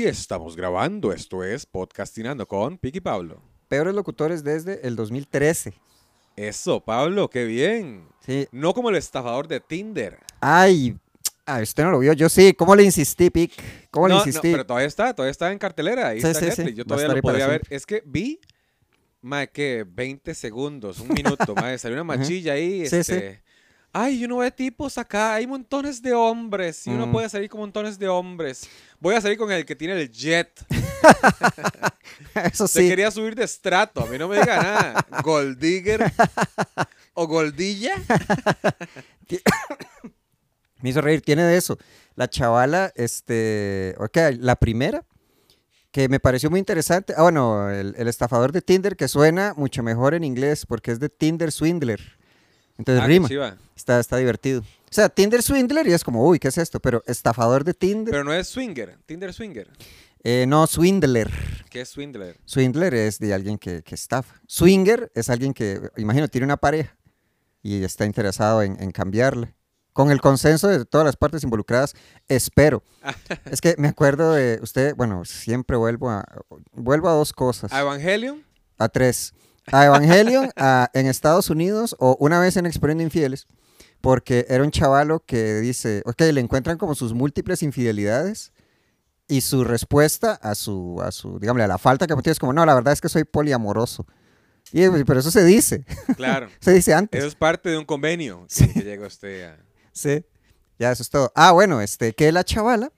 Y estamos grabando, esto es Podcastinando con Piqui Pablo. Peores locutores desde el 2013. Eso, Pablo, qué bien. Sí. No como el estafador de Tinder. Ay, ah, usted no lo vio. Yo sí. ¿Cómo le insistí, Pic? ¿Cómo le no, no, insistí? pero todavía está, todavía está en cartelera. Ahí Sí, está sí. Netflix. Yo todavía lo podía ver. siempre. Es que vi, mae, que 20 segundos, un minuto, mae, salió una machilla ahí. Sí, este, Ay, uno ve tipos acá, hay montones de hombres. Y uno Mm. puede salir con montones de hombres. Voy a salir con el que tiene el jet. Eso sí. quería subir de estrato, a mí no me diga nada. Gold digger o goldilla. Me hizo reír. Tiene de eso. La chavala, este. Ok, la primera, que me pareció muy interesante. Ah, bueno, el, el estafador de Tinder, que suena mucho mejor en inglés, porque es de Tinder Swindler. Entonces Ah, rima. Está, está divertido. O sea, Tinder Swindler y es como, uy, ¿qué es esto? Pero estafador de Tinder. Pero no es swinger, Tinder swinger. eh, no, Swindler. ¿Qué es swindler? Swindler es de alguien que, que estafa. Swinger es alguien que, imagino, tiene una pareja y está interesado en, en cambiarle. Con el consenso de todas las partes involucradas, espero. es que me acuerdo de usted, bueno, siempre vuelvo a, vuelvo a dos cosas, ¿A Evangelion? a tres. A Evangelion a- en Estados Unidos o una vez en Explorando Infieles, porque era un chavalo que dice, ok, le encuentran como sus múltiples infidelidades y su respuesta a su, a su, digámosle, a la falta que cometió es como, no, la verdad es que soy poliamoroso. Y, eh, pero eso se dice, Claro. se dice antes. Eso es parte de un convenio Sí. que llega usted a... Sí, ya eso es todo. Ah, bueno, este, que la chavala,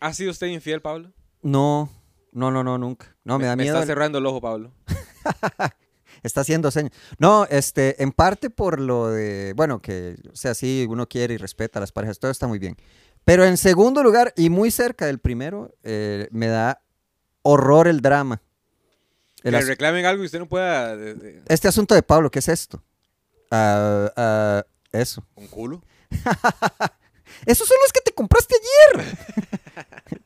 ¿Ha sido usted infiel, Pablo? no, no, no, no, nunca. No, me, da miedo. está el- cerrando el ojo, Pablo. Está haciendo señas. No, este, en parte por lo de, bueno, que, o sea, sí, uno quiere y respeta a las parejas, todo está muy bien. Pero en segundo lugar, y muy cerca del primero, eh, me da horror el drama. Que El le as- reclamen algo y usted no pueda... de- de- este asunto de Pablo, ¿qué es esto? Ah, ah, eso. ¿Un culo? Esos son los que te compraste ayer.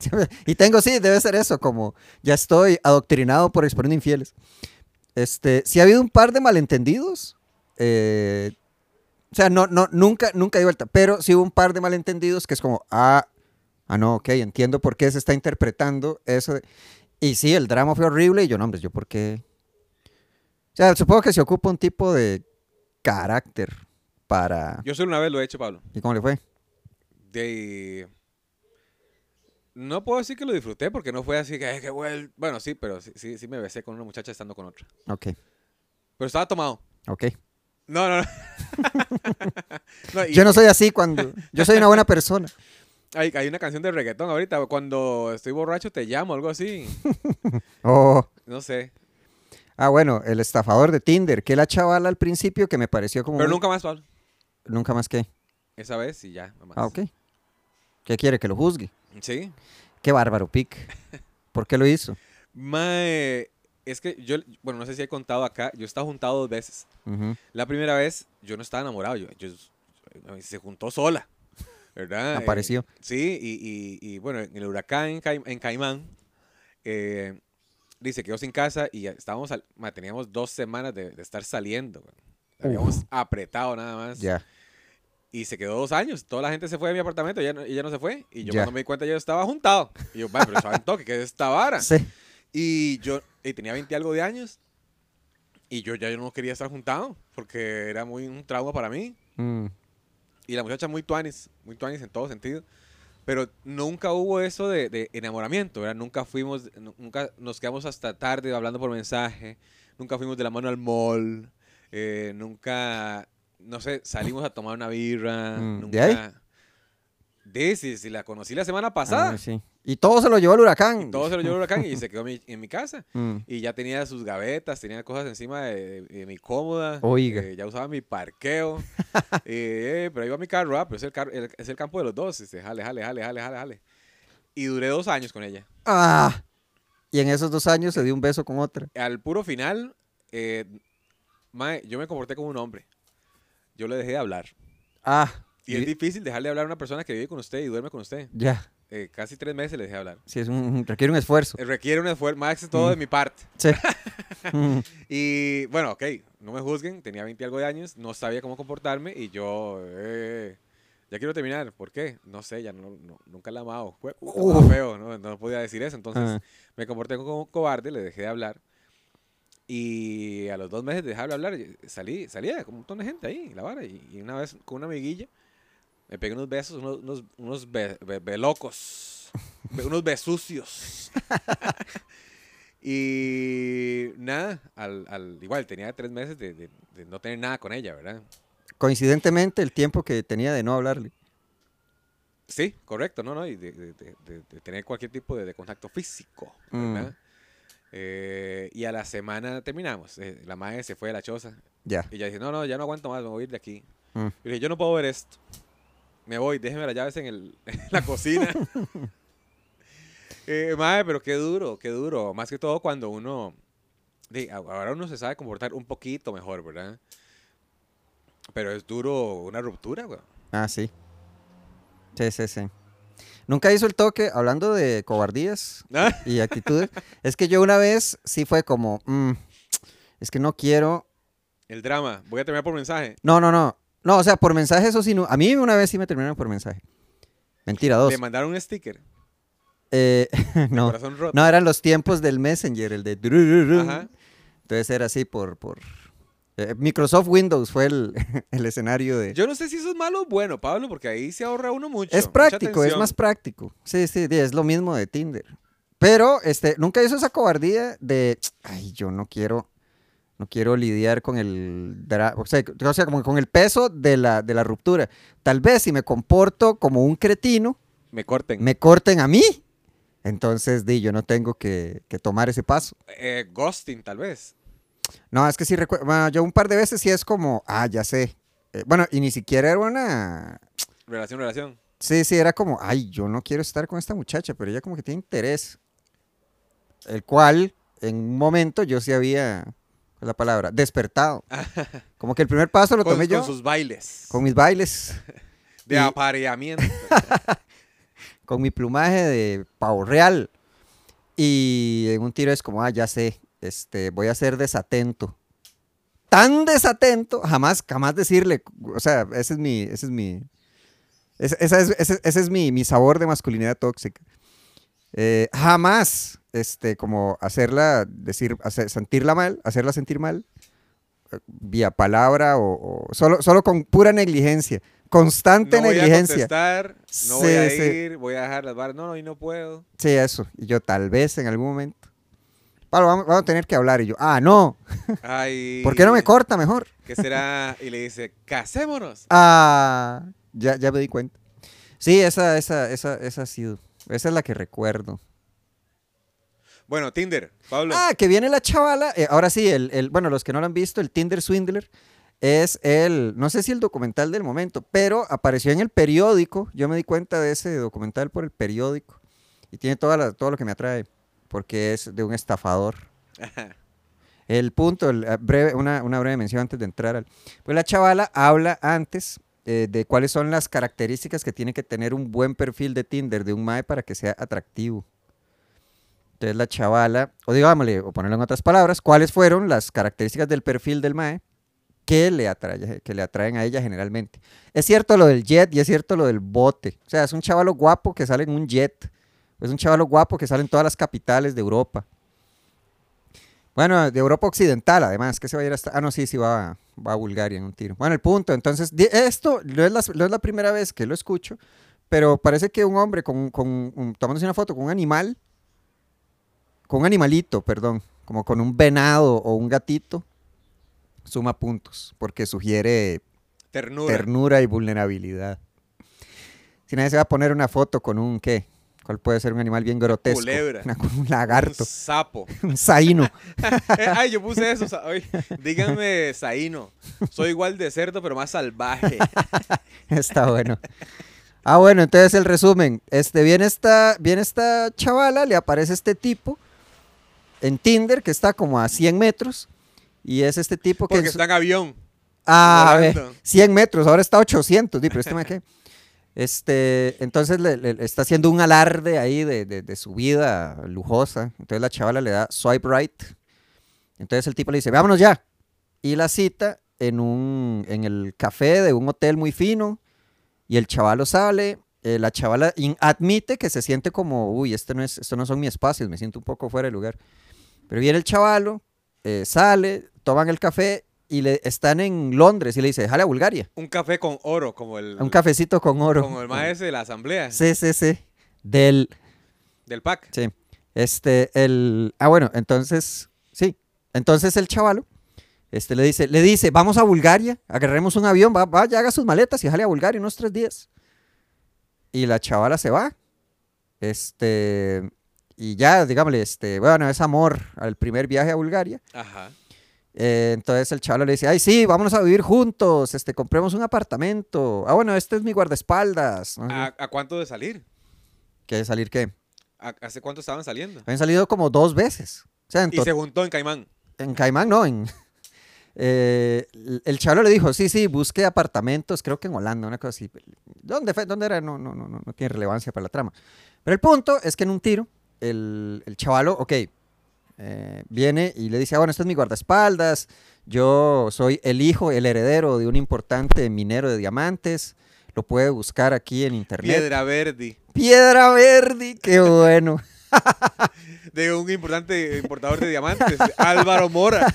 y tengo, sí, debe ser eso, como ya estoy adoctrinado por exponiendo infieles. Este, sí ha habido un par de malentendidos. eh, o sea, no, no, nunca, nunca di vuelta, pero sí hubo un par de malentendidos que es como, ah, ah, no, ok, entiendo por qué se está interpretando eso. de- y sí, el drama fue horrible y yo, no, hombre, yo por qué. O sea, supongo que se ocupa un tipo de carácter para... Yo solo una vez lo he hecho, Pablo. ¿Y cómo le fue? De... No puedo decir que lo disfruté porque no fue así que... "Ay, qué bueno". Bueno, sí, pero sí, sí, sí me besé con una muchacha estando con otra. Ok, Pero estaba tomado. ok. No, no, no. No, y Yo no soy así cuando. Yo soy una buena persona. hay, hay una canción de reggaetón ahorita. Cuando estoy borracho te llamo, algo así. Oh. No sé. Ah, bueno, el estafador de Tinder, que la chavala al principio que me pareció como. Pero muy- nunca más, Pablo. Nunca más que. Esa vez y ya, nomás. Ah, ok. ¿Qué quiere? Que lo juzgue. Sí. Qué bárbaro, Pic. ¿Por qué lo hizo? Mae, es que yo, bueno, no sé si he contado acá. Yo he estado juntado dos veces. La primera vez yo no estaba enamorado. Yo, yo- se juntó sola. ¿Verdad? Eh, Apareció. sí, y, y- y, bueno, en el huracán en, Caim- en Caimán, eh, dice, quedó sin casa y estábamos, al- teníamos dos semanas de, de estar saliendo. Habíamos apretado nada más. Ya. Y se quedó dos años. Toda la gente se fue de mi apartamento y ella no, ella no se fue. Y yo Ya. cuando me di cuenta yo estaba juntado. Y yo, "Mae, pero saben toque, que es esta vara. Sí. Y yo y tenía 20 y algo de años. Y yo ya yo no quería estar juntado. Porque era muy un trauma para mí. Mm. Y la muchacha muy tuanis, muy tuanis en todo sentido. Pero nunca hubo eso de, de enamoramiento, ¿verdad? Nunca fuimos, nu- nunca nos quedamos hasta tarde hablando por mensaje. Nunca fuimos de la mano al mall. eh, nunca, no sé, salimos a tomar una birra. Mm, Nunca. ¿de ahí? De, si, si la conocí la semana pasada. Ah, sí. Y todo se lo llevó el huracán. Y todo se lo llevó el huracán y se quedó en mi, en mi casa. Mm. Y ya tenía sus gavetas, tenía cosas encima de, de mi cómoda. Oiga. eh, ya usaba mi parqueo. eh, pero iba mi carro, ah, pero es el, carro- el- es el campo de los dos. Este, jale, jale, jale, jale, jale, jale. Y duré dos años con ella. Ah. Y en esos dos años se dio un beso con otra. Al puro final, eh, mae, yo me comporté como un hombre. Yo le dejé de hablar. Ah. Y es difícil dejarle hablar a una persona que vive con usted y duerme con usted. Ya. Eh, casi tres meses le dejé de hablar. Sí, es un, requiere un esfuerzo. Eh, requiere un esfuerzo, más que todo Mm. de mi parte. Sí. Mm. Y bueno, ok, no me juzguen, tenía 20 y algo de años, no sabía cómo comportarme y yo, eh, Ya quiero terminar. ¿Por qué? No sé, ya no, no- nunca la amado. Fue Uf. feo, ¿no? no podía decir eso. Entonces Ah. me comporté como un cobarde, le dejé de hablar. Y a los dos meses de dejarle hablar, salí, salía con un montón de gente ahí, la vara. Y, y una vez con una amiguilla, me pegué unos besos, unos, unos, unos be- be- belocos, be- unos besucios. y nada, al, al- igual tenía tres meses de, de- de no tener nada con ella, ¿verdad? Coincidentemente, el tiempo que tenía de no hablarle. Sí, correcto, no, no, y de, de- de- de- de tener cualquier tipo de, contacto físico, Mm. Eh, y a la semana terminamos. eh, la madre se fue de la choza Ya. y ella dice, no, no, ya no aguanto más, me voy a ir de aquí. Mm. Y le dije, yo no puedo ver esto. Me voy, déjeme las llaves en, el, en la cocina. eh, madre, pero qué duro, qué duro. Más que todo cuando uno... ahora uno se sabe comportar un poquito mejor, ¿verdad? Pero es duro una ruptura, güey. Ah, sí. Sí, sí, sí. Nunca hizo el toque, hablando de cobardías Ah, y actitudes. es que yo una vez sí fue como, mm, es que no quiero. El drama. Voy a terminar por mensaje. No, no, no. No, o sea, por mensaje eso sí. no- A mí una vez sí me terminaron por mensaje. Mentira, dos. Le mandaron un sticker. Eh, no. No, eran los tiempos del Messenger, el de... Ajá. Entonces era así por... por Microsoft Windows fue el, el escenario de... Yo no sé si eso es malo o bueno, Pablo, porque ahí se ahorra uno mucho. es práctico, es más práctico. Sí, sí, es lo mismo de Tinder. Pero este, nunca hizo esa cobardía de, ay, yo no quiero, no quiero lidiar con el, o sea, o sea, como con el peso de la, de la ruptura. Tal vez si me comporto como un cretino, Me corten. me corten a mí. Entonces, di, yo no tengo que, que tomar ese paso. Eh, ghosting, tal vez. No, es que sí recuerdo, bueno, yo un par de veces sí es como, ah, ya sé. Eh, bueno, y ni siquiera era una, Relación, relación. Sí, sí, era como, ay, yo no quiero estar con esta muchacha, pero ella como que tiene interés. El cual, en un momento, yo sí había, ¿cuál es la palabra? Despertado. Como que el primer paso lo Con, tomé yo con sus bailes. con mis bailes, de y- apareamiento. con mi plumaje de pavo real. Y en un tiro es como, ah, ya sé, este, voy a ser desatento. Tan desatento, jamás, jamás decirle, o sea, ese es mi, ese es mi, ese, es, ese- ese es mi, mi sabor de masculinidad tóxica. Eh, jamás, este, como hacerla, decir, hacer- sentirla mal, hacerla sentir mal, eh, vía palabra o, o solo, solo con pura negligencia, constante no voy a negligencia. contestar, no voy a Sí, sí. ir, voy a dejar las barras. No, no, y no puedo. Sí, eso. Y yo tal vez en algún momento. Pablo, vamos, vamos a tener que hablar. Y yo, ah, no. Ay. ¿Por qué no me corta mejor? ¿Qué será? Y le dice, casémonos. Ah, ya, ya me di cuenta. Sí, esa, esa, esa, esa ha sido. Esa es la que recuerdo. Bueno, Tinder, Pablo. Ah, que viene la chavala. eh, ahora sí, el, el- bueno, los que no lo han visto, el Tinder Swindler es el, no sé si el documental del momento, pero apareció en el periódico. Yo me di cuenta de ese documental por el periódico. Y tiene toda la- todo lo que me atrae, porque es de un estafador. El punto, el, eh, breve, una, una breve mención antes de entrar al... Pues la chavala habla antes eh, de cuáles son las características que tiene que tener un buen perfil de Tinder de un MAE para que sea atractivo. Entonces la chavala, o digámosle, o ponerlo en otras palabras, cuáles fueron las características del perfil del MAE que le, atrae, que le atraen a ella generalmente. Es cierto lo del jet y es cierto lo del bote. O sea, es un chavalo guapo que sale en un jet. Es un chavalo guapo que sale en todas las capitales de Europa. Bueno, de Europa Occidental, además, que se va a ir hasta... Ah, no, sí, sí, va, a- va a Bulgaria en un tiro. Bueno, el punto, entonces, esto no es, la, no es la primera vez que lo escucho, pero parece que un hombre con, con un- tomándose una foto con un animal, con un animalito, perdón, como con un venado o un gatito, suma puntos, porque sugiere Ternura. ternura y vulnerabilidad. Si nadie se va a poner una foto con un, ¿qué? ¿Cuál puede ser un animal bien grotesco? culebra. Una- un Un lagarto, sapo. un zaino. Eh, ay, yo puse eso. díganme, Zaino. Soy igual de cerdo, pero más salvaje. Está bueno. Ah, bueno, entonces el resumen. Este, viene esta, viene esta chavala, le aparece este tipo en Tinder que está como a 100 metros. Y es este tipo que... Porque en su- está en avión. Ah, a ver, volando. 100 metros, ahora está a 800. di, pero este, ma, ¿qué? Este entonces le, está haciendo un alarde ahí de, de- su vida lujosa. Entonces la chavala le da swipe right. Entonces el tipo le dice, vámonos ya. Y la cita en, un, en el café de un hotel muy fino. y el chavalo sale, eh, la chavala admite que se siente como, uy, este no es, esto no son mis espacios, me siento un poco fuera de lugar. Pero viene el chavalo, eh, sale, toman el café y le, están en Londres y le dice, déjale a Bulgaria. Un café con oro, como el, Un cafecito con oro. como el maestro de la asamblea, Sí, sí, sí. Del, del PAC. Sí. Este, el. Ah, bueno, entonces. Sí. Entonces el chavalo. Este le dice, le dice, vamos a Bulgaria, agarremos un avión, va, vaya, haga sus maletas y jale a Bulgaria unos tres días. Y la chavala se va. Este. Y ya, digámosle, este, bueno, es amor al primer viaje a Bulgaria. Ajá. Eh, entonces el chaval le dice, ay, sí, vámonos a vivir juntos, este, compremos un apartamento. Ah, bueno, este es mi guardaespaldas. ¿A, a cuánto de salir? ¿Qué salir qué? ¿A- ¿Hace cuánto estaban saliendo? Han salido como dos veces. O sea, en, Y se juntó en Caimán. en Caimán no, en... eh, el- chaval le dijo, sí, sí, busque apartamentos, creo que en Holanda, una cosa así. ¿Dónde, fue? ¿Dónde era? No, no, no, no, no tiene relevancia para la trama. Pero el punto es que en un tiro, el, el chavalo, ok, eh, viene y le dice, ah, bueno, este es mi guardaespaldas, yo soy el hijo, el heredero de un importante minero de diamantes, lo puede buscar aquí en internet. Piedra Verde. Piedra Verde, qué bueno. De un importante importador de diamantes, Álvaro Mora.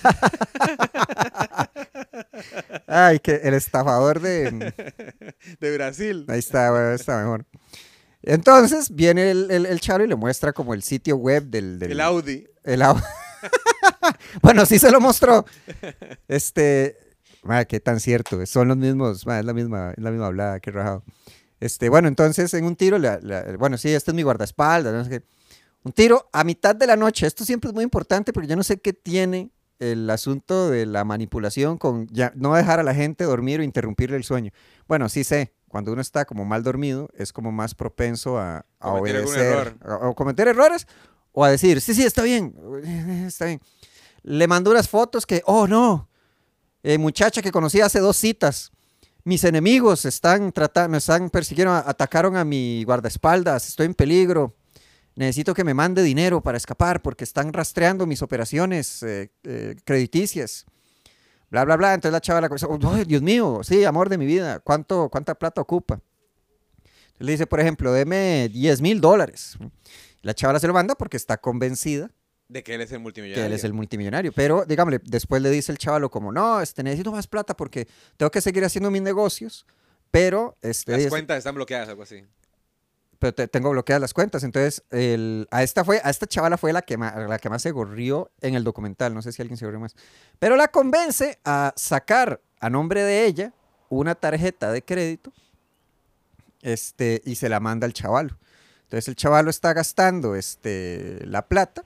Ay, que el estafador de... De Brasil. Ahí está, bueno, está mejor. Entonces viene el, el, el chavo y le muestra como el sitio web del... del El Audi. el au- bueno, sí se lo mostró. Este, madre, qué tan cierto. Son los mismos, madre, es la misma, es la misma hablada, qué rajado. Este, bueno, entonces en un tiro, la- la- bueno, sí, este es mi guardaespaldas, no sé qué. Un tiro a mitad de la noche. Esto siempre es muy importante porque yo no sé qué tiene el asunto de la manipulación con ya no dejar a la gente dormir o interrumpirle el sueño. Bueno, sí sé, cuando uno está como mal dormido es como más propenso a, obedecer, error. o cometer errores o a decir, sí, sí, está bien, está bien. Le mandó unas fotos que, oh no, eh, muchacha que conocí hace dos citas, mis enemigos están tratando, me están persiguiendo, atacaron a mi guardaespaldas, estoy en peligro. Necesito que me mande dinero para escapar porque están rastreando mis operaciones eh, eh, crediticias. Bla, bla, bla. Entonces la chava la cosa, "Ay, Dios mío, sí, amor de mi vida, ¿cuánto, ¿cuánta plata ocupa? Entonces le dice, por ejemplo, deme 10 mil dólares. La chava se lo manda porque está convencida De que él es el multimillonario. que él es el multimillonario. Pero, digámosle, después le dice el chavalo como, no, este, necesito más plata porque tengo que seguir haciendo mis negocios, pero, este, Las dice, cuentas están bloqueadas, algo así. Pero te- tengo bloqueadas las cuentas. Entonces, el, a esta fue, a esta chavala fue la que, más, la que más se gorrió en el documental. No sé si alguien se gorrió más. Pero la convence a sacar a nombre de ella una tarjeta de crédito este, y se la manda al chavalo. Entonces el chavalo está gastando este, la plata.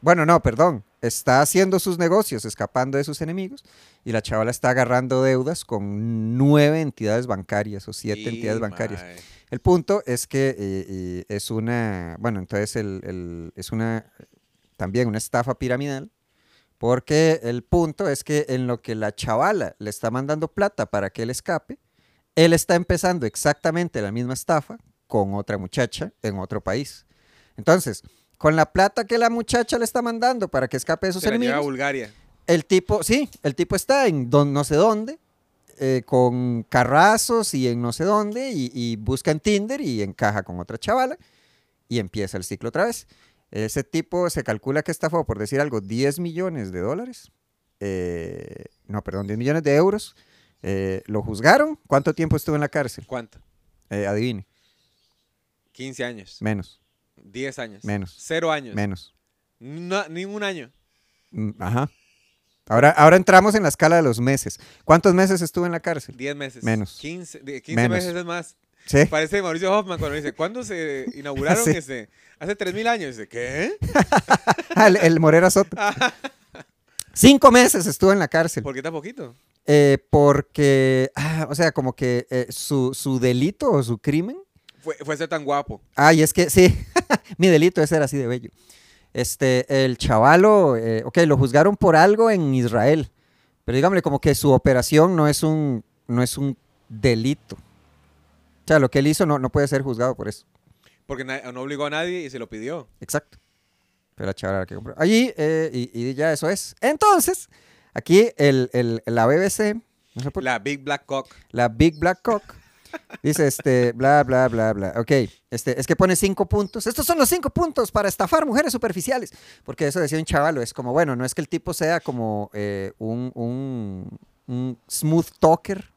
Bueno, no, perdón. Está haciendo sus negocios, escapando de sus enemigos. Y la chavala está agarrando deudas con nueve entidades bancarias o siete entidades bancarias. El punto es que eh, eh, es una, bueno, entonces el, el- es una, también una estafa piramidal, porque el punto es que en lo que la chavala le está mandando plata para que él escape, él está empezando exactamente la misma estafa con otra muchacha en otro país. Entonces, con la plata que la muchacha le está mandando para que escape de sus se la lleva a enemigos, Bulgaria. el tipo, sí, el tipo está en don, no sé dónde, eh, con carrazos y en no sé dónde, y, y busca en Tinder y encaja con otra chavala y empieza el ciclo otra vez. Ese tipo se calcula que estafó, por decir algo, 10 millones de dólares. eh, no, perdón, 10 millones de euros. Eh, lo juzgaron. ¿Cuánto tiempo estuvo en la cárcel? ¿Cuánto? Adivine. 15 años. Menos, 10 años. Menos. Cero años. menos. No, ni un año. Mm, Ajá. Ahora, ahora entramos en la escala de los meses. ¿Cuántos meses estuvo en la cárcel? 10 meses. Menos. 15, de- 15 Menos. meses es más. Sí. Parece Mauricio Hoffman cuando dice, ¿cuándo se inauguraron Sí. ese? Hace 3.000 años. Dice, ¿qué? Ah, el, el Morera Soto. Cinco meses estuvo en la cárcel. ¿Por qué tan poquito? Eh, porque, ah, o sea, como que eh, su, su delito o su crimen. Fue, fue ser tan guapo. Ay, es que sí, mi delito es ser así de bello. Este, el chavalo, eh, ok, lo juzgaron por algo en Israel. Pero dígame, como que su operación no es un, no es un delito. O sea, lo que él hizo no, no puede ser juzgado por eso. Porque no obligó a nadie y se lo pidió. Exacto. Pero la chavala la que compró. Allí, eh, y, y ya eso es. Entonces, aquí el, el- la BBC, no sé por- la, La Big Black Cock. Big Black Cock, Dice, este, bla, bla, bla, bla. Ok, este, es que pone cinco puntos. Estos son los cinco puntos para estafar mujeres superficiales. Porque eso decía un chavalo, es como, bueno, no es que el tipo sea como eh, un, un, un smooth talker.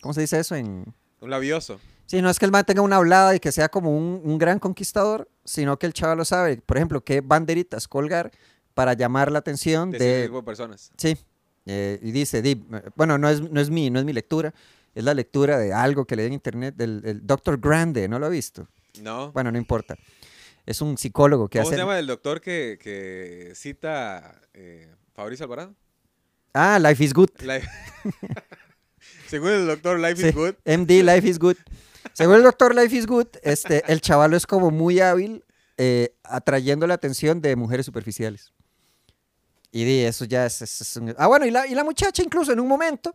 ¿Cómo se dice eso en...? Un labioso. Sí, no es que el man tenga una hablada y que sea como un, un gran conquistador, sino que el chaval lo sabe, por ejemplo, qué banderitas colgar para llamar la atención De, de... tipo de personas. Sí, eh, y dice, di- bueno, no es, no, es mi, no es mi lectura, es la lectura de algo que leí en internet del, del Dr. Grande, ¿no lo ha visto? No. Bueno, no importa. Es un psicólogo que ¿Cómo hace... se llama el doctor que, que cita eh, Fabricio Alvarado? Ah, Life is Good. Life- Según el doctor, Life Sí, is good. MD, Life is Good. Según el doctor Life is Good, este, el chavalo es como muy hábil eh, atrayendo la atención de mujeres superficiales. Y di, eso ya es... es- es un- Ah, bueno, y la, y la muchacha incluso en un momento,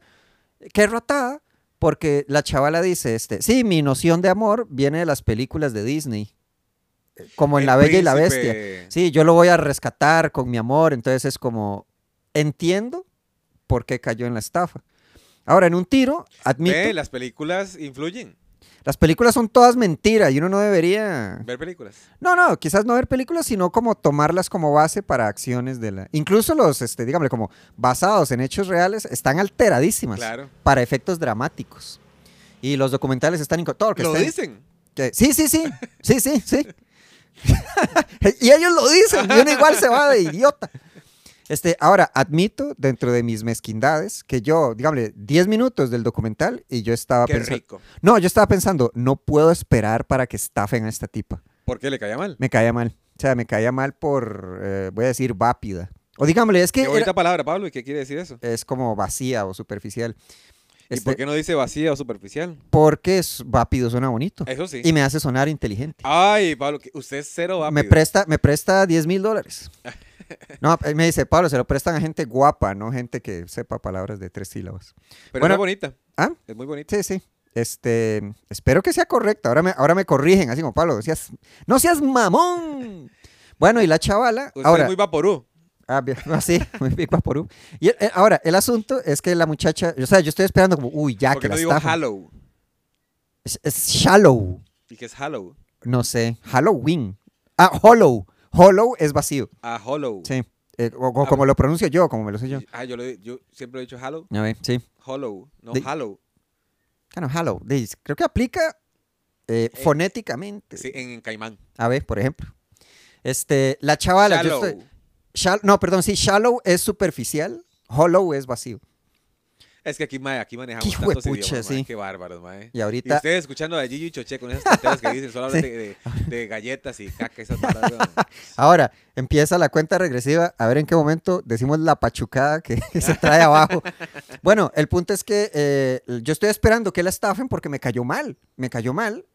que es ratada, porque la chavala dice, este, sí, mi noción de amor viene de las películas de Disney. Como en El La Bella y la Bestia. Sí, yo lo voy a rescatar con mi amor. Entonces es como, entiendo por qué cayó en la estafa. Ahora, en un tiro, admito, Ve, las películas influyen. Las películas son todas mentiras y uno no debería... Ver películas. No, no, quizás no ver películas, sino como tomarlas como base para acciones de la... Incluso los, este, dígame, como basados en hechos reales, están alteradísimas Claro. para efectos dramáticos. Y los documentales están... Todo lo que Lo dicen. que- sí, sí, sí, sí, sí, sí. y ellos lo dicen, y uno igual se va de idiota. Este, ahora, admito dentro de mis mezquindades que yo, dígame, 10 minutos del documental y yo estaba Qué pensando... rico. No, yo estaba pensando, no puedo esperar para que estafen a esta tipa. ¿Por qué le caía mal? Me caía mal. O sea, me caía mal por, eh, voy a decir, vápida. O dígame, es que Qué bonita era- palabra, Pablo. ¿Y qué quiere decir eso? es como vacía o superficial. ¿Y Este, por qué no dice vacía o superficial? Porque es vápido suena bonito. Eso sí. Y me hace sonar inteligente. Ay, Pablo, que usted es cero me vápido. presta, me presta 10 mil dólares. No, él me dice, Pablo, se lo prestan a gente guapa, no gente que sepa palabras de tres sílabas. Pero Bueno. es muy bonita. ¿Ah? Es muy bonita. Sí, sí. Este, espero que sea correcta. Ahora me, ahora me corrigen, así como Pablo, no seas, no seas mamón. Bueno, y la chavala, Usted ahora, es muy vaporú. ah, bien, así, muy Big Vaporú. Y eh, ahora, el asunto es que la muchacha, o sea, yo estoy esperando como, uy, ya ¿Por que qué la no digo estafan. Hallow? Es, es shallow, ¿Y qué es Hallow? no sé, Halloween. Ah, hollow, hollow es vacío, Ah, Hollow. sí. Eh, o, o como lo pronuncio yo, como me lo sé yo. Ah, yo, lo- yo siempre he dicho Hallow. A ver, sí. Hollow, no De- Hallow. Bueno, hello. dice, Creo que aplica eh, fonéticamente. Sí, en, en Caimán. A ver, por ejemplo. Este, la chavala, yo Shallow. estoy- shall- no, perdón, sí, shallow es superficial, hollow es vacío. Es que aquí, mae, aquí manejamos Qué tantos idiomas, mae, sí. Qué bárbaros, mae. Y Y ahorita, ustedes escuchando a Gigi y Choche con esas tonteras que dicen, solo hablan Sí. de, de- de galletas y caca, esas weón. ahora, empieza la cuenta regresiva, a ver en qué momento decimos la pachucada que, que se trae abajo. Bueno, el punto es que eh, yo estoy esperando que la estafen porque me cayó mal, me cayó mal.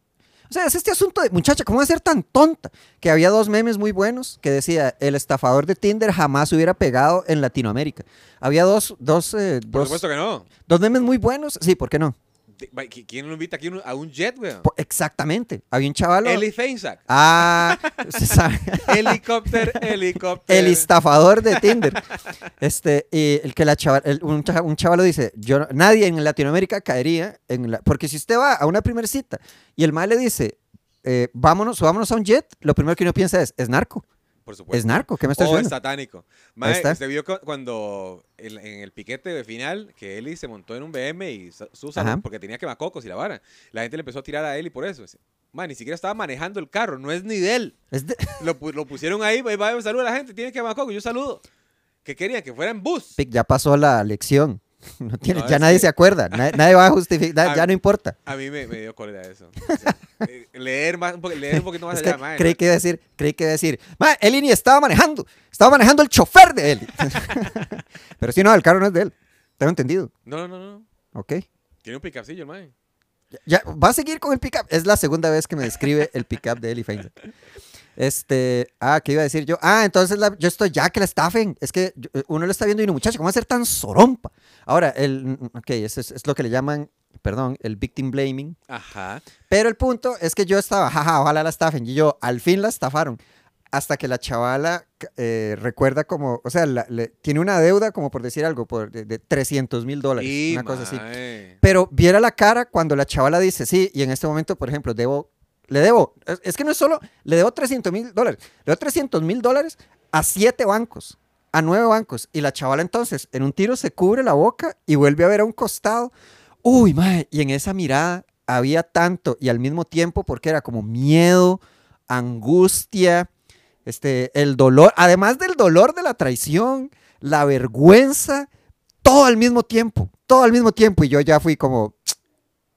O sea, es este asunto de, muchacha, ¿cómo va a ser tan tonta? Que había dos memes muy buenos que decía, el estafador de Tinder jamás hubiera pegado en Latinoamérica. Había dos, dos, eh, Por dos, supuesto que no. dos memes muy buenos. Sí, ¿por qué no? De- mae, ¿qui- ¿Quién lo invita aquí a un jet, weón? Exactamente. Había un chaval. Eli Feinsack. Ah, se sabe. Helicóptero, helicóptero. El estafador de Tinder. Este, y el que la chaval, el- un, chaval, un dice, yo, nadie en Latinoamérica caería en la, porque si usted va a una primera cita y el mal le dice, eh, vámonos, vámonos a un jet, lo primero que uno piensa es, es narco, Por supuesto. es narco, ¿qué me estás O es diciendo? satánico. Mae, está. usted vio cu- cuando en, en el piquete de final que Eli se montó en un BM y su- su salud, Ajá. porque tenía quemacocos y la vara. La gente le empezó a tirar a Eli por eso. Man, ni siquiera estaba manejando el carro, no es ni de él. Es de- Lo, lo pusieron ahí, va, va, saluda a la gente, tiene quemacocos, yo saludo. ¿Qué querían? Que fuera en bus. Ya pasó la lección. No tiene, No, ya nadie que- se acuerda, na- nadie, va a justificar, A- ya no importa. A mí me, me dio cólera eso. O sea, leer, más, leer un poquito más Es que allá, mae, creí ¿no? que iba a decir, creí que iba a decir, ma, Eli ni estaba manejando, estaba manejando el chofer de Eli. Pero sí, no, el carro no es de él, tengo entendido, No, no, no, no. ¿ok? Tiene un picapcillo, el mae. Ya, va a seguir con el pickup. Es la segunda vez que me describe el pickup de Eli Feinstein. Este, ah, ¿qué iba a decir yo? Ah, entonces la- yo estoy ya que la estafen. Es que yo- uno lo está viendo y uno, muchacho, ¿cómo va a ser tan sorompa? Ahora, el, mm, ok, es, es lo que le llaman, perdón, el victim blaming. Ajá. Pero el punto es que yo estaba, jaja, ojalá la estafen. Y yo, al fin la estafaron. hasta que la chavala eh, recuerda como, o sea, la- le- tiene una deuda, como por decir algo, por, de, de 300 mil dólares, una cosa así. Pero viera la cara cuando la chavala dice, sí, y en este momento, por ejemplo, debo, le debo, es, que no es solo, le debo 300 mil dólares, le debo 300 mil dólares a siete bancos, a nueve bancos, y la chavala entonces en un tiro se cubre la boca y vuelve a ver a un costado. Uy, mae, y en esa mirada había tanto, y al mismo tiempo, porque era como miedo, angustia, este, el dolor, además del dolor de la traición, la vergüenza, todo al mismo tiempo, todo al mismo tiempo. Y yo ya fui como,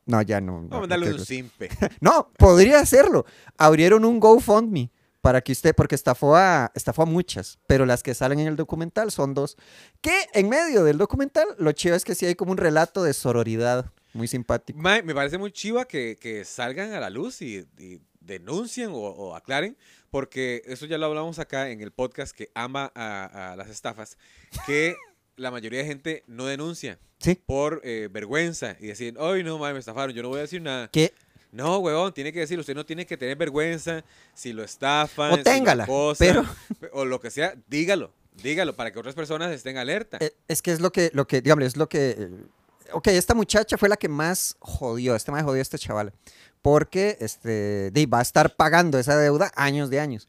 no, ya no. no, Vamos a no darle quiero". un simpe. No, podría hacerlo. Abrieron un GoFundMe para que usted, porque estafó a, estafó a muchas, pero las que salen en el documental son dos. Que en medio del documental, lo chido es que sí hay como un relato de sororidad muy simpático. Me parece muy chiva que, que salgan a la luz y, y denuncien o, o aclaren, porque eso ya lo hablamos acá en el podcast que ama a, a las estafas, que la mayoría de gente no denuncia Sí. por eh, vergüenza y decir, ay, no, mae, me estafaron, yo no voy a decir nada. Que No, huevón, tiene que decir, usted no tiene que tener vergüenza si lo estafan, O si lo téngala, acosan, o lo que sea, dígalo, dígalo para que otras personas estén alerta. Eh, Es que es lo que, lo que, digamos, es lo que. eh, Ok, esta muchacha fue la que más jodió, este más jodió a este chaval. Porque este, va a estar pagando esa deuda años de años.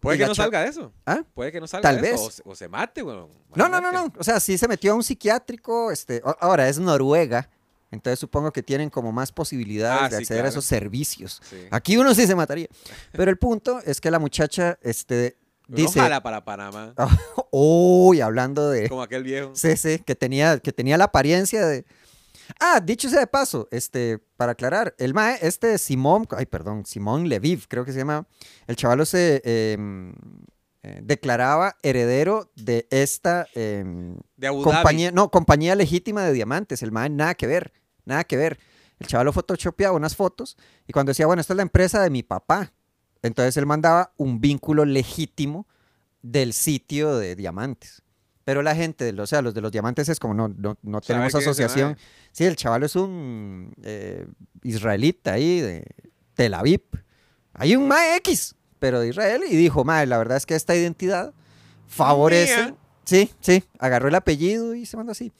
Puede que no cha- salga de eso. ¿Ah? Puede que no salga Tal eso. vez. O se, o se mate, weón. No, no, no, no. O sea, sí se metió a un psiquiátrico. Este, ahora es Noruega. Entonces supongo que tienen como más posibilidades Ah, de sí, acceder a esos servicios. Sí. Aquí uno sí se mataría. Pero el punto es que la muchacha este, Uno dice. jala para Panamá, Uy, hablando de. como aquel viejo. Sí, sí, que tenía, que tenía la apariencia de. Ah, dicho sea de paso, este, para aclarar, el mae, este Simón, ay, perdón, Simón Leviv, creo que se llama, el chavalo se em, eh, declaraba heredero de esta em, De Abu Dhabi. compañía, no, compañía legítima de diamantes, el mae nada que ver, nada que ver. El chavalo photoshopeaba unas fotos y cuando decía, bueno, esta es la empresa de mi papá, entonces él mandaba un vínculo legítimo del sitio de diamantes. Pero la gente, o sea, los de los diamantes es como, no, no, no tenemos asociación. Sí, el chaval es un eh, israelita ahí de Tel Aviv. Hay un Mae X, pero de Israel, y dijo, Mae, la verdad es que esta identidad favorece. Mía. Sí, sí, agarró el apellido y se mandó así.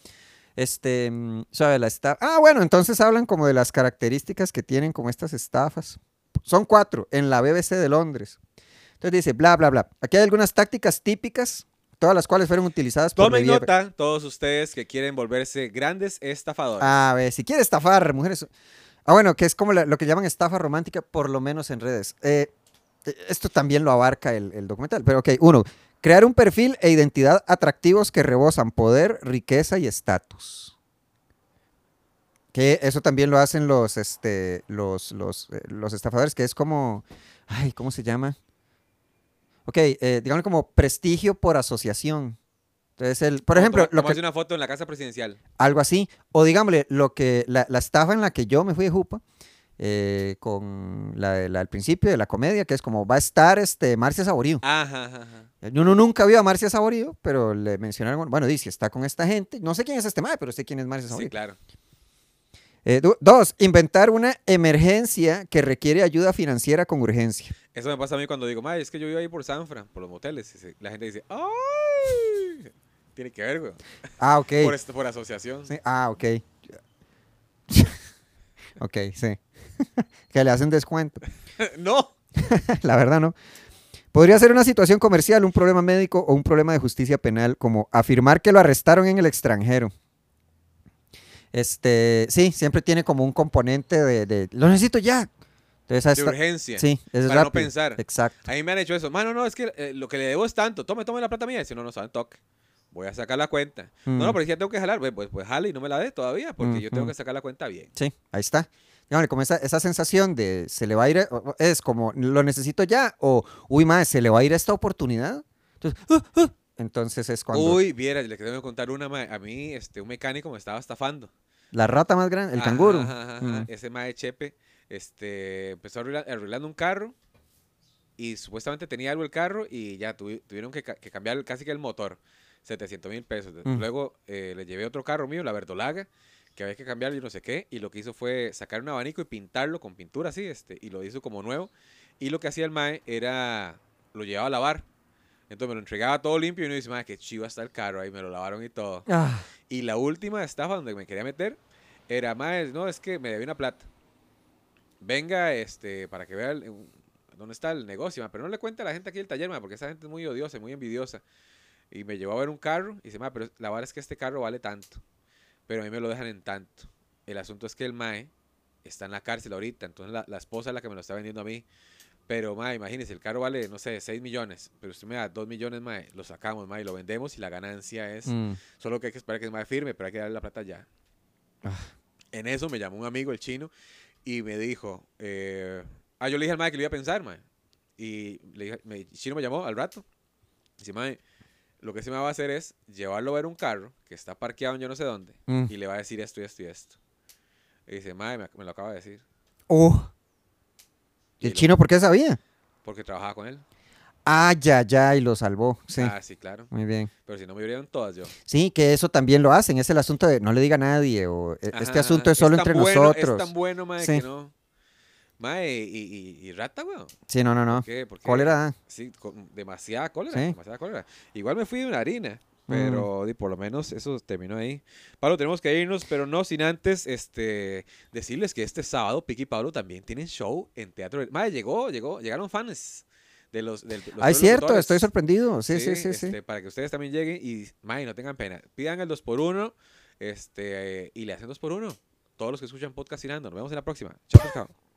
Este, mm, sabe, la Ah, bueno, entonces hablan como de las características que tienen como estas estafas. Son cuatro en la BBC de Londres. Entonces dice, bla, bla, bla. Aquí hay algunas tácticas típicas, todas las cuales fueron utilizadas por Tomen nota, todos ustedes que quieren volverse grandes estafadores. A ver, si quiere estafar mujeres. Ah, bueno, que es como la- lo que llaman estafa romántica, por lo menos en redes. Eh, eh, esto también lo abarca el, el documental. Pero ok, uno, crear un perfil e identidad atractivos que rebosan poder, riqueza y estatus. Que eso también lo hacen los, este, los, los, eh, los estafadores, que es como, ay, ¿cómo se llama? Ok, eh, digamos como prestigio por asociación. Entonces, el, por ejemplo, lo que, una foto en la casa presidencial. algo así. O digámosle, lo que, la, la estafa en la que yo me fui de Jupa, eh, con la, la del principio de la comedia, que es como va a estar este Marcia Saborío. Ajá, ajá, ajá. Yo no, nunca vio a Marcia Saborío, pero le mencionaron, bueno, dice, está con esta gente. No sé quién es este mae, pero sé quién es Marcia Saborío. Sí, claro. Eh, dos, inventar una emergencia que requiere ayuda financiera con urgencia. Eso me pasa a mí cuando digo, "Mae, es que yo vivo ahí por Sanfra, por los moteles. La gente dice, ¡ay! Tiene que ver, güey. Ah, ok. Por, esto, por asociación. Sí, Ah, ok. ok, sí. que le hacen descuento. no. La verdad, no. Podría ser una situación comercial, un problema médico o un problema de justicia penal, como afirmar que lo arrestaron en el extranjero. Este, sí, siempre tiene como un componente de, de, lo necesito ya. Entonces, De urgencia. sí, para no pensar. Exacto. A mí me han hecho eso. Mano, no, es que eh, lo que le debo es tanto. Tome, tome la plata mía. Si no, no saben toque. Voy a sacar la cuenta. No, Mm. no, pero si ya tengo que jalar. Pues, pues, pues jale y no me la dé todavía. Porque yo tengo Ujú. que sacar la cuenta bien. Sí, ahí está. Dígame, como esa, esa sensación de se le va a ir, es como lo necesito ya, o uy, más, se le va a ir esta oportunidad. Entonces, ah, ah. Entonces es cuando Uy, viera, le que contar una. A mí, este, un mecánico me estaba estafando. la rata más grande, el Ajá, canguro. ajá, ajá, ajá. Mm. Ese mae Chepe este, empezó arregla- arreglando un carro y supuestamente tenía algo el carro y ya tuvi- tuvieron que, ca- que cambiar casi que el motor. 700 mil pesos. Mm. Luego eh, le llevé otro carro mío, la Verdolaga, que había que cambiar y no sé qué. Y lo que hizo fue sacar un abanico y pintarlo con pintura así, este, y lo hizo como nuevo. Y lo que hacía el mae era lo llevaba a lavar. Entonces me lo entregaba todo limpio y uno dice, madre, qué chiva está el carro ahí, me lo lavaron y todo. Ah, Y la última estafa donde me quería meter era, madre, no, es que me debía una plata. Venga, este, para que vea el- dónde está el negocio, ma, pero no le cuente a la gente aquí el taller, ma, porque esa gente es muy odiosa, y muy envidiosa. Y me llevó a ver un carro y dice, ma, pero la verdad es que este carro vale tanto, pero a mí me lo dejan en tanto. El asunto es que el mae está en la cárcel ahorita, entonces la, la esposa es la que me lo está vendiendo a mí. Pero, ma, imagínese, el carro vale, no sé, 6 millones, pero usted me da 2 millones, ma, lo sacamos, ma, y lo vendemos y la ganancia es... mm. Solo que hay que esperar que el mae firme, pero hay que darle la plata ya. Ah. En eso me llamó un amigo, el chino, y me dijo, eh, ah, yo le dije al mae que lo iba a pensar, mae. Y le dije, me- el chino me llamó al rato. Dice, mae, lo que se me va a hacer es llevarlo a ver un carro que está parqueado en yo no sé dónde, Mm. y le va a decir esto y esto y esto. Y dice, mae, me, me lo acaba de decir, Oh. ¿Y Y el lo- chino por qué sabía? porque trabajaba con él. Ah, ya, ya, y lo salvó. Sí, Ah, sí, claro. muy bien. Pero si no me hubieran todas yo. Sí, que eso también lo hacen. Es el asunto de no le diga a nadie o e- Ajá, este asunto es solo entre bueno- nosotros. Es tan bueno, mae, Sí. que no. Mae, y, y, y rata, weón. Sí, no, no, no. ¿Por qué? ¿Por qué? Cólera. Sí, con demasiada cólera, Sí. demasiada cólera. Igual me fui de una harina, pero di, por lo menos eso terminó ahí. Pablo, tenemos que irnos, pero no sin antes este, decirles que este sábado Piqui y Pablo también tienen show en Teatro. Madre, llegó, llegó, llegaron fans de los del, los Ah, es cierto, Motores. estoy sorprendido. Sí, sí, sí, sí. este, Para que ustedes también lleguen y, madre, no tengan pena. Pidan el 2x1 este, y le hacen 2x1. Todos los que escuchan podcastinando. Nos vemos en la próxima. Chao, chao.